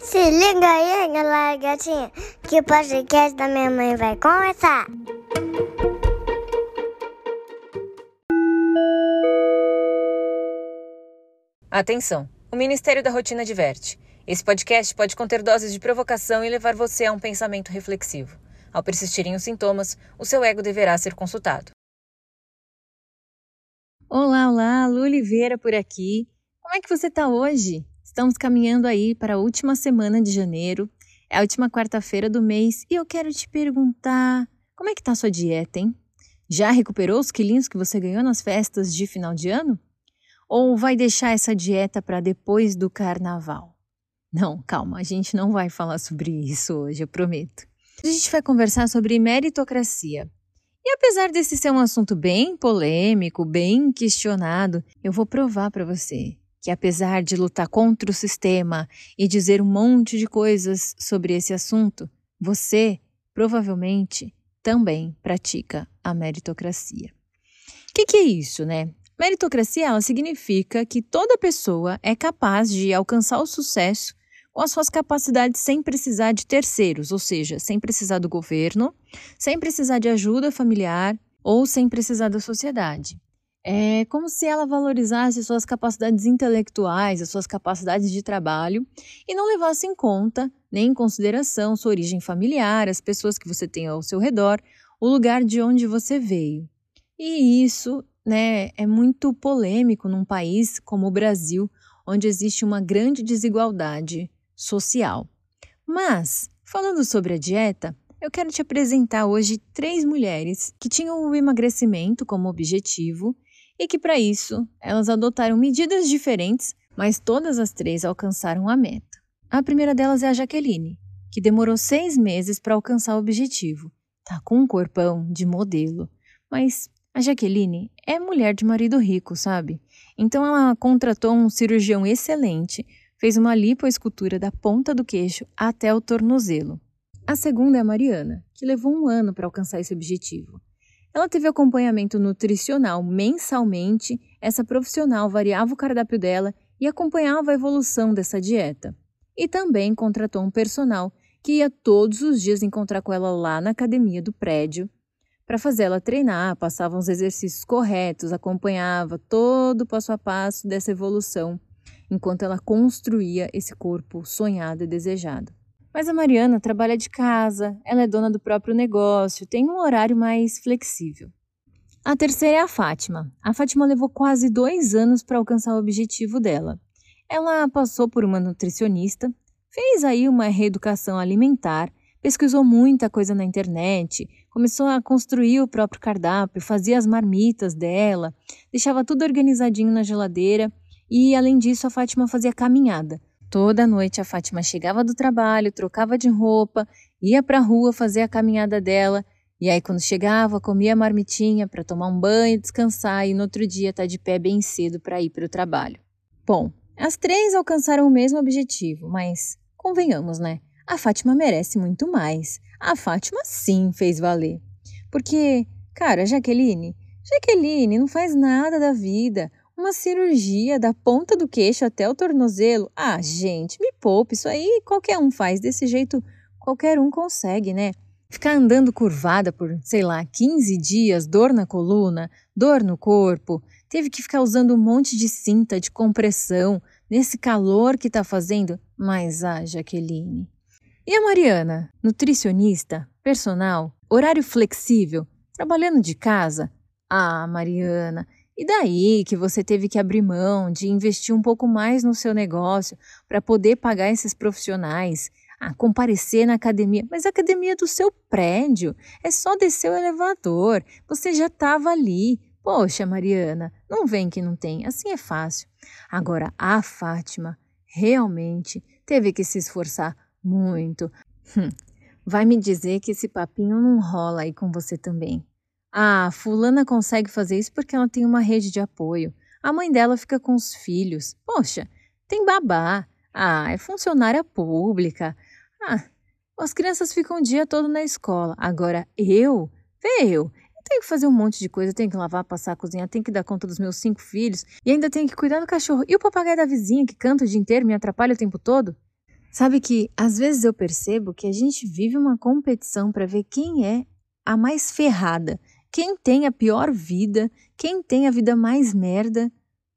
Se liga aí, galera gatinha, que o podcast da minha mãe vai começar. Atenção! O Ministério da Rotina diverte. Esse podcast pode conter doses de provocação e levar você a um pensamento reflexivo. Ao persistirem os sintomas, o seu ego deverá ser consultado. Olá, olá, Lu Oliveira por aqui. Como é que você está hoje? Estamos caminhando aí para a última semana de janeiro, é a última quarta-feira do mês e eu quero te perguntar: como é que tá a sua dieta, hein? Já recuperou os quilinhos que você ganhou nas festas de final de ano? Ou vai deixar essa dieta para depois do carnaval? Não, calma, a gente não vai falar sobre isso hoje, eu prometo. A gente vai conversar sobre meritocracia. E apesar desse ser um assunto bem polêmico, bem questionado, eu vou provar para você que apesar de lutar contra o sistema e dizer um monte de coisas sobre esse assunto, você provavelmente também pratica a meritocracia. O que, que, é isso, né? Meritocracia ela significa que toda pessoa é capaz de alcançar o sucesso com as suas capacidades sem precisar de terceiros, ou seja, sem precisar do governo, sem precisar de ajuda familiar ou sem precisar da sociedade. É como se ela valorizasse suas capacidades intelectuais, as suas capacidades de trabalho e não levasse em conta nem em consideração sua origem familiar, as pessoas que você tem ao seu redor, o lugar de onde você veio. E isso, né, é muito polêmico num país como o Brasil, onde existe uma grande desigualdade social. Mas, falando sobre a dieta, eu quero te apresentar hoje três mulheres que tinham o emagrecimento como objetivo e que, para isso, elas adotaram medidas diferentes, mas todas as três alcançaram a meta. A primeira delas é a Jaqueline, que demorou seis meses para alcançar o objetivo. Tá com um corpão de modelo, mas a Jaqueline é mulher de marido rico, sabe? Então ela contratou um cirurgião excelente, fez uma lipoescultura da ponta do queixo até o tornozelo. A segunda é a Mariana, que levou um ano para alcançar esse objetivo. Ela teve acompanhamento nutricional mensalmente, essa profissional variava o cardápio dela e acompanhava a evolução dessa dieta. E também contratou um personal que ia todos os dias encontrar com ela lá na academia do prédio para fazer ela treinar, passava os exercícios corretos, acompanhava todo o passo a passo dessa evolução, enquanto ela construía esse corpo sonhado e desejado. Mas a Mariana trabalha de casa, ela é dona do próprio negócio, tem um horário mais flexível. A terceira é a Fátima. A Fátima levou quase dois anos para alcançar o objetivo dela. Ela passou por uma nutricionista, fez aí uma reeducação alimentar, pesquisou muita coisa na internet, começou a construir o próprio cardápio, fazia as marmitas dela, deixava tudo organizadinho na geladeira e, além disso, a Fátima fazia caminhada. Toda noite a Fátima chegava do trabalho, trocava de roupa, ia para a rua fazer a caminhada dela, e aí quando chegava, comia a marmitinha para tomar um banho, descansar e no outro dia tá de pé bem cedo para ir para o trabalho. Bom, as três alcançaram o mesmo objetivo, mas convenhamos, né? A Fátima merece muito mais. A Fátima sim fez valer. Porque, cara, Jaqueline, Jaqueline não faz nada da vida. Uma cirurgia da ponta do queixo até o tornozelo? Ah, gente, me poupe, isso aí qualquer um faz, desse jeito qualquer um consegue, né? Ficar andando curvada por, sei lá, 15 dias, dor na coluna, dor no corpo, teve que ficar usando um monte de cinta de compressão nesse calor que tá fazendo. Mas ah, Jaqueline. E a Mariana, nutricionista, personal, horário flexível, trabalhando de casa? Ah, Mariana, e daí que você teve que abrir mão de investir um pouco mais no seu negócio para poder pagar esses profissionais, a comparecer na academia, mas a academia do seu prédio, é só descer o elevador, você já estava ali. Poxa, Mariana, não vem que não tem, assim é fácil. Agora, a Fátima realmente teve que se esforçar muito. Hum, vai me dizer que esse papinho não rola aí com você também. Ah, fulana consegue fazer isso porque ela tem uma rede de apoio. A mãe dela fica com os filhos. Poxa, tem babá. Ah, é funcionária pública. Ah, as crianças ficam o dia todo na escola. Agora eu, vê eu, eu tenho que fazer um monte de coisa, eu tenho que lavar, passar, cozinhar, tenho que dar conta dos meus cinco filhos e ainda tenho que cuidar do cachorro. E o papagaio da vizinha que canta o dia inteiro me atrapalha o tempo todo? Sabe que às vezes eu percebo que a gente vive uma competição para ver quem é a mais ferrada, quem tem a pior vida, quem tem a vida mais merda,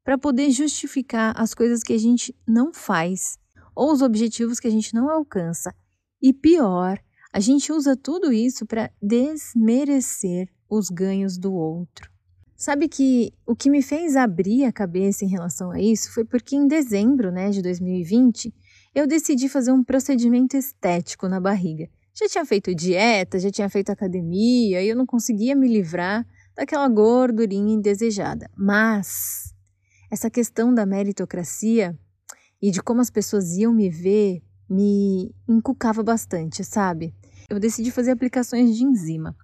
para poder justificar as coisas que a gente não faz ou os objetivos que a gente não alcança. E pior, a gente usa tudo isso para desmerecer os ganhos do outro. Sabe que o que me fez abrir a cabeça em relação a isso foi porque em dezembro né, de 2020 eu decidi fazer um procedimento estético na barriga. Já tinha feito dieta, já tinha feito academia e eu não conseguia me livrar daquela gordurinha indesejada. Mas essa questão da meritocracia e de como as pessoas iam me ver me encucava bastante, sabe? Eu decidi fazer aplicações de enzima.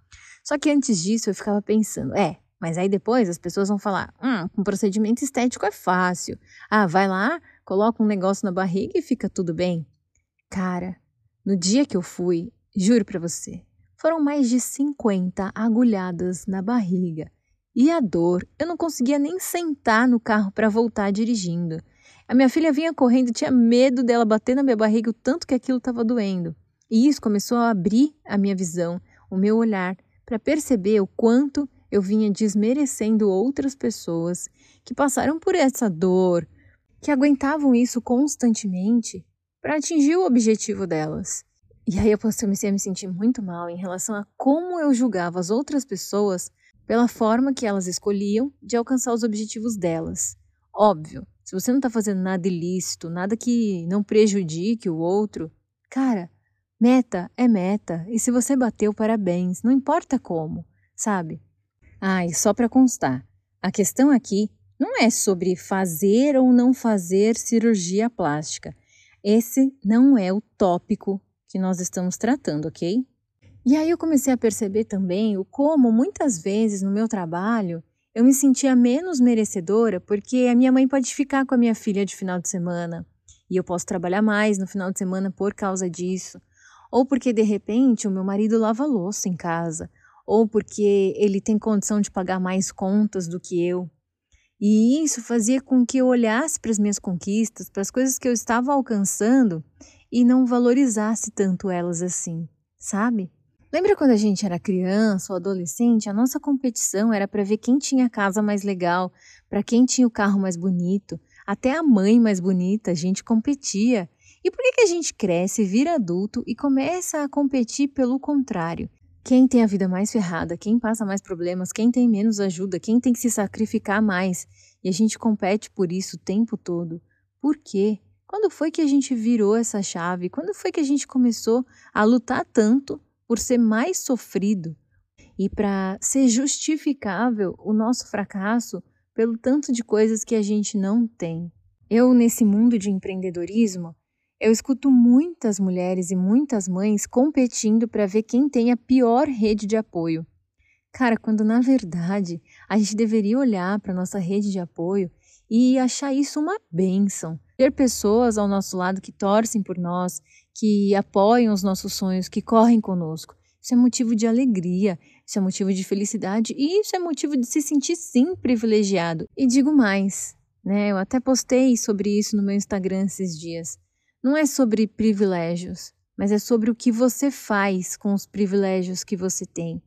Só que antes disso eu ficava pensando, é, mas aí depois as pessoas vão falar: hum, um procedimento estético é fácil. Ah, vai lá, coloca um negócio na barriga e fica tudo bem. Cara, no dia que eu fui, juro para você, foram mais de 50 agulhadas na barriga. E a dor, eu não conseguia nem sentar no carro para voltar dirigindo. A minha filha vinha correndo, tinha medo dela bater na minha barriga o tanto que aquilo estava doendo. E isso começou a abrir a minha visão, o meu olhar, para perceber o quanto eu vinha desmerecendo outras pessoas que passaram por essa dor, que aguentavam isso constantemente para atingir o objetivo delas. E aí eu comecei a me sentir muito mal em relação a como eu julgava as outras pessoas pela forma que elas escolhiam de alcançar os objetivos delas. Óbvio, se você não está fazendo nada ilícito, nada que não prejudique o outro, cara, meta é meta. E se você bateu, parabéns, não importa como, sabe? Ah, e só para constar, a questão aqui não é sobre fazer ou não fazer cirurgia plástica. Esse não é o tópico que nós estamos tratando, ok? E aí eu comecei a perceber também o como muitas vezes no meu trabalho eu me sentia menos merecedora porque a minha mãe pode ficar com a minha filha de final de semana e eu posso trabalhar mais no final de semana por causa disso, ou porque de repente o meu marido lava louça em casa, ou porque ele tem condição de pagar mais contas do que eu. E isso fazia com que eu olhasse para as minhas conquistas, para as coisas que eu estava alcançando e não valorizasse tanto elas assim, sabe? Lembra quando a gente era criança ou adolescente, a nossa competição era para ver quem tinha a casa mais legal, para quem tinha o carro mais bonito, até a mãe mais bonita, a gente competia. E por que, que a gente cresce, vira adulto e começa a competir pelo contrário? Quem tem a vida mais ferrada, quem passa mais problemas, quem tem menos ajuda, quem tem que se sacrificar mais. E a gente compete por isso o tempo todo. Por quê? Quando foi que a gente virou essa chave? Quando foi que a gente começou a lutar tanto por ser mais sofrido e para ser justificável o nosso fracasso pelo tanto de coisas que a gente não tem? Eu, nesse mundo de empreendedorismo, eu escuto muitas mulheres e muitas mães competindo para ver quem tem a pior rede de apoio. Cara, quando na verdade a gente deveria olhar para nossa rede de apoio e achar isso uma bênção. Ter pessoas ao nosso lado que torcem por nós, que apoiam os nossos sonhos, que correm conosco. Isso é motivo de alegria, isso é motivo de felicidade e isso é motivo de se sentir sim privilegiado. E digo mais, né? Eu até postei sobre isso no meu Instagram esses dias não é sobre privilégios, mas é sobre o que você faz com os privilégios que você tem.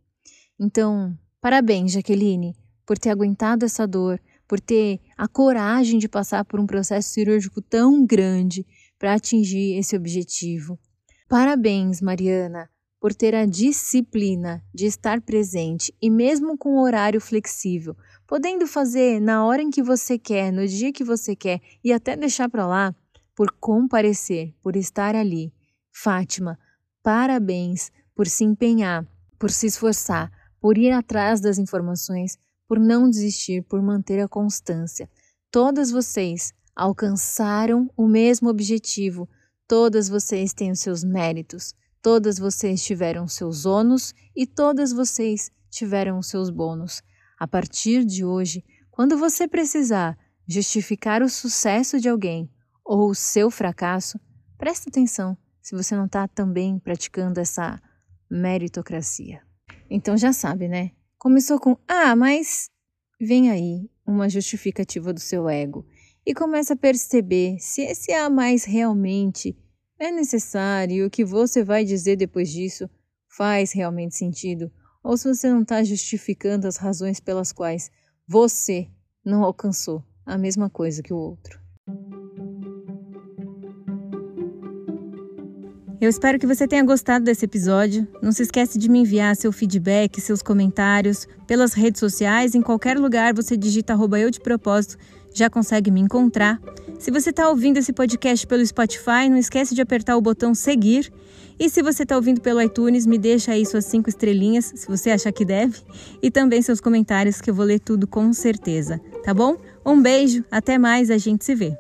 Então, parabéns, Jaqueline, por ter aguentado essa dor, por ter a coragem de passar por um processo cirúrgico tão grande para atingir esse objetivo. Parabéns, Mariana, por ter a disciplina de estar presente e, mesmo com horário flexível, podendo fazer na hora em que você quer, no dia que você quer e até deixar para lá, por comparecer, por estar ali. Fátima, parabéns por se empenhar, por se esforçar, por ir atrás das informações, por não desistir, por manter a constância. Todas vocês alcançaram o mesmo objetivo, todas vocês têm os seus méritos, todas vocês tiveram seus ônus e todas vocês tiveram os seus bônus. A partir de hoje, quando você precisar justificar o sucesso de alguém ou o seu fracasso, presta atenção se você não está também praticando essa meritocracia. Então já sabe, né? Começou com ah, mas vem aí uma justificativa do seu ego e começa a perceber se esse a mais realmente é necessário e o que você vai dizer depois disso faz realmente sentido, ou se você não está justificando as razões pelas quais você não alcançou a mesma coisa que o outro. Eu espero que você tenha gostado desse episódio. Não se esquece de me enviar seu feedback, seus comentários pelas redes sociais. Em qualquer lugar você digita eu de propósito, já consegue me encontrar. Se você está ouvindo esse podcast pelo Spotify, não esquece de apertar o botão seguir. E se você está ouvindo pelo iTunes, me deixa aí suas cinco estrelinhas, se você achar que deve, e também seus comentários, que eu vou ler tudo com certeza, tá bom? Um beijo, até mais, a gente se vê.